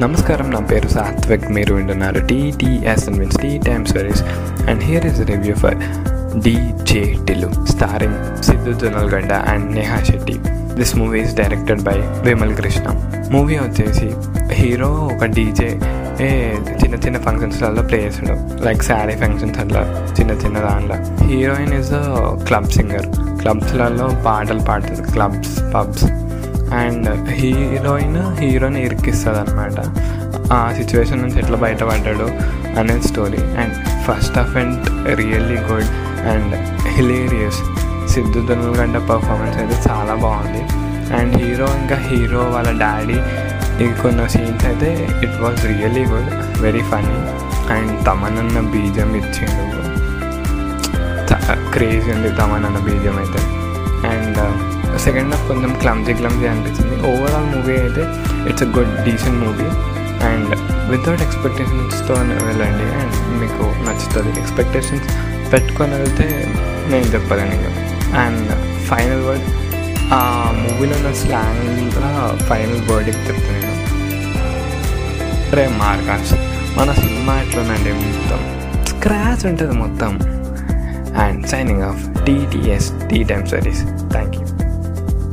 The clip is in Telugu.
నమస్కారం నా పేరు సాత్విక్. మీరు వింటున్నారు TTS and Vince tea time series and here is review for DJ Tillu starring Siddhu Jonnalagadda and Neha Shetty this movie is directed by Vimal Krishna movie వచ్చేసి హీరో ఒక డీజే ఏ చిన్న చిన్న ఫంక్షన్స్లలో ప్లే చేసాడు లైక్ శారీ ఫంక్షన్స్ అట్లా చిన్న చిన్న దాంట్లో. హీరోయిన్ ఇస్ క్లబ్ సింగర్ క్లబ్స్లలో పాటలు పాడుతుంది. క్లబ్స్ పబ్స్ అండ్ హీరోయిన్ హీరోని ఇరికిస్తుంది అనమాట ఆ సిచ్యువేషన్ నుంచి ఎట్లా బయటపడ్డాడు అనే story. And first half and really good and hilarious. Siddhu Jonnalagadda performance అయితే చాలా బాగుంది. అండ్ హీరో ఇంకా హీరో వాళ్ళ డాడీ కొన్ని సీన్స్ అయితే it was really good very funny and తమనన్న BGM ఇచ్చిండు. క్రేజీ ఉంది తమనన్న బీజం అయితే. సెకండ్ హాఫ్ కొంచెం క్లమ్జీ క్లమ్జీ అనిపించింది ఓవరాల్ మూవీ అయితే it's a good decent movie and without ఎక్స్పెక్టేషన్స్తో వెళ్ళండి. అండ్ మీకు నచ్చుతుంది. ఎక్స్పెక్టేషన్స్ పెట్టుకొని వెళ్తే నేను చెప్పలేను ఇంకా. అండ్ ఫైనల్ వర్డ్ ఆ మూవీలో ఉన్న స్లాంగ్లో ఫైనల్ వర్డ్కి చెప్తాను నేను. రే మార్కాస్ మన సినిమా ఎట్లుందండి మొత్తం? స్క్రాచ్ ఉంటుంది మొత్తం. And signing off TTS T time series thank you